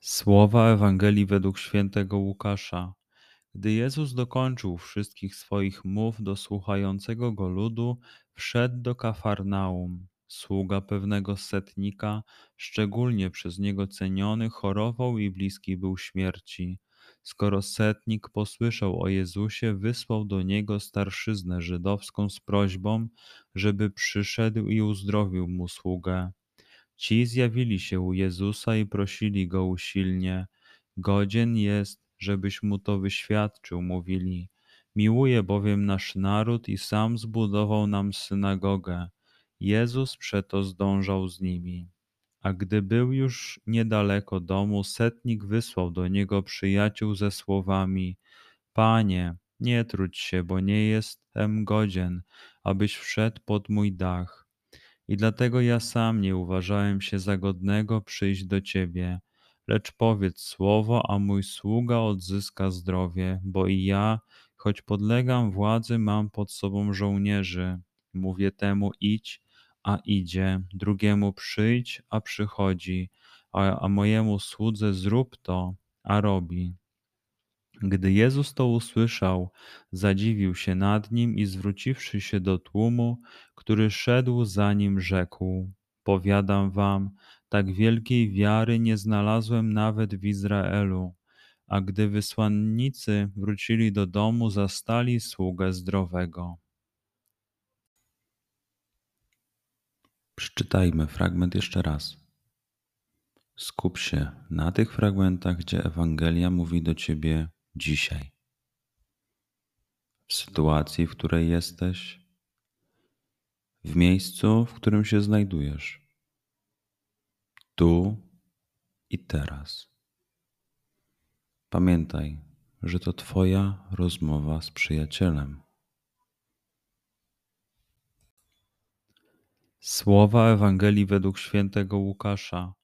Słowa Ewangelii według świętego Łukasza. Gdy Jezus dokończył wszystkich swoich mów do słuchającego go ludu, wszedł do Kafarnaum. Sługa pewnego setnika, szczególnie przez niego ceniony, chorował i bliski był śmierci. Skoro setnik posłyszał o Jezusie, wysłał do niego starszyznę żydowską z prośbą, żeby przyszedł i uzdrowił mu sługę. Ci zjawili się u Jezusa i prosili go usilnie: Godzien jest, żebyś mu to wyświadczył, mówili. Miłuje bowiem nasz naród i sam zbudował nam synagogę. Jezus przeto zdążał z nimi. A gdy był już niedaleko domu, setnik wysłał do niego przyjaciół ze słowami: Panie, nie trudź się, bo nie jestem godzien, abyś wszedł pod mój dach i dlatego ja sam nie uważałem się za godnego przyjść do ciebie. Lecz powiedz słowo, a mój sługa odzyska zdrowie, bo i ja, choć podlegam władzy, mam pod sobą żołnierzy. Mówię temu idź, a idzie, drugiemu przyjdź, a przychodzi, a, a mojemu słudze zrób to, a robi. Gdy Jezus to usłyszał, zadziwił się nad nim i zwróciwszy się do tłumu, który szedł za nim, rzekł: Powiadam wam, tak wielkiej wiary nie znalazłem nawet w Izraelu. A gdy wysłannicy wrócili do domu, zastali sługę zdrowego. Przeczytajmy fragment jeszcze raz. Skup się na tych fragmentach, gdzie Ewangelia mówi do ciebie dzisiaj, w sytuacji, w której jesteś, w miejscu, w którym się znajdujesz, tu i teraz. Pamiętaj, że to Twoja rozmowa z przyjacielem. Słowa Ewangelii według świętego Łukasza.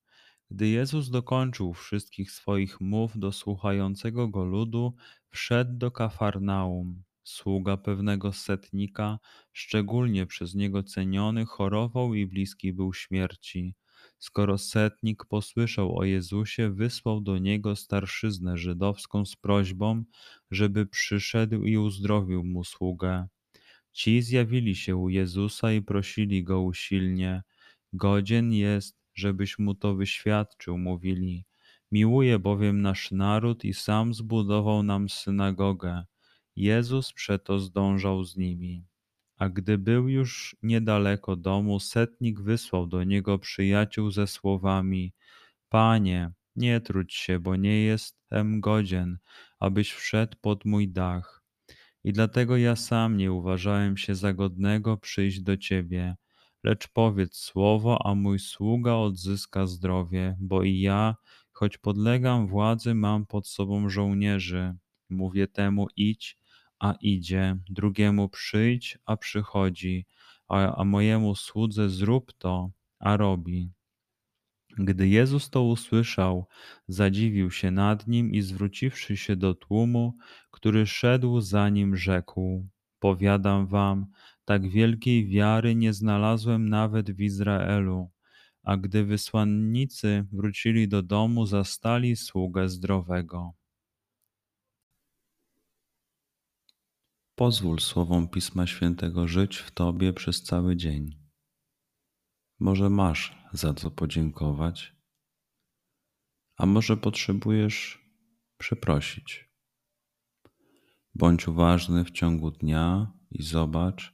Gdy Jezus dokończył wszystkich swoich mów do słuchającego go ludu, wszedł do Kafarnaum. Sługa pewnego setnika, szczególnie przez niego ceniony, chorował i bliski był śmierci. Skoro setnik posłyszał o Jezusie, wysłał do niego starszyznę żydowską z prośbą, żeby przyszedł i uzdrowił mu sługę. Ci zjawili się u Jezusa i prosili go usilnie: Godzien jest, żebyś mu to wyświadczył, mówili. Miłuje bowiem nasz naród i sam zbudował nam synagogę. Jezus przeto zdążał z nimi. A gdy był już niedaleko domu, setnik wysłał do niego przyjaciół ze słowami: Panie, nie trudź się, bo nie jestem godzien, abyś wszedł pod mój dach. I dlatego ja sam nie uważałem się za godnego przyjść do ciebie Lecz powiedz słowo, a mój sługa odzyska zdrowie, bo i ja, choć podlegam władzy, mam pod sobą żołnierzy. Mówię temu idź, a idzie, drugiemu przyjdź, a przychodzi, a, a mojemu słudze zrób to, a robi. Gdy Jezus to usłyszał, zadziwił się nad nim i zwróciwszy się do tłumu, który szedł za nim, rzekł: Powiadam wam, tak wielkiej wiary nie znalazłem nawet w Izraelu. A gdy wysłannicy wrócili do domu, zastali sługę zdrowego. Pozwól słowom Pisma Świętego żyć w Tobie przez cały dzień. Może masz za co podziękować, a może potrzebujesz przeprosić. Bądź uważny w ciągu dnia i zobacz,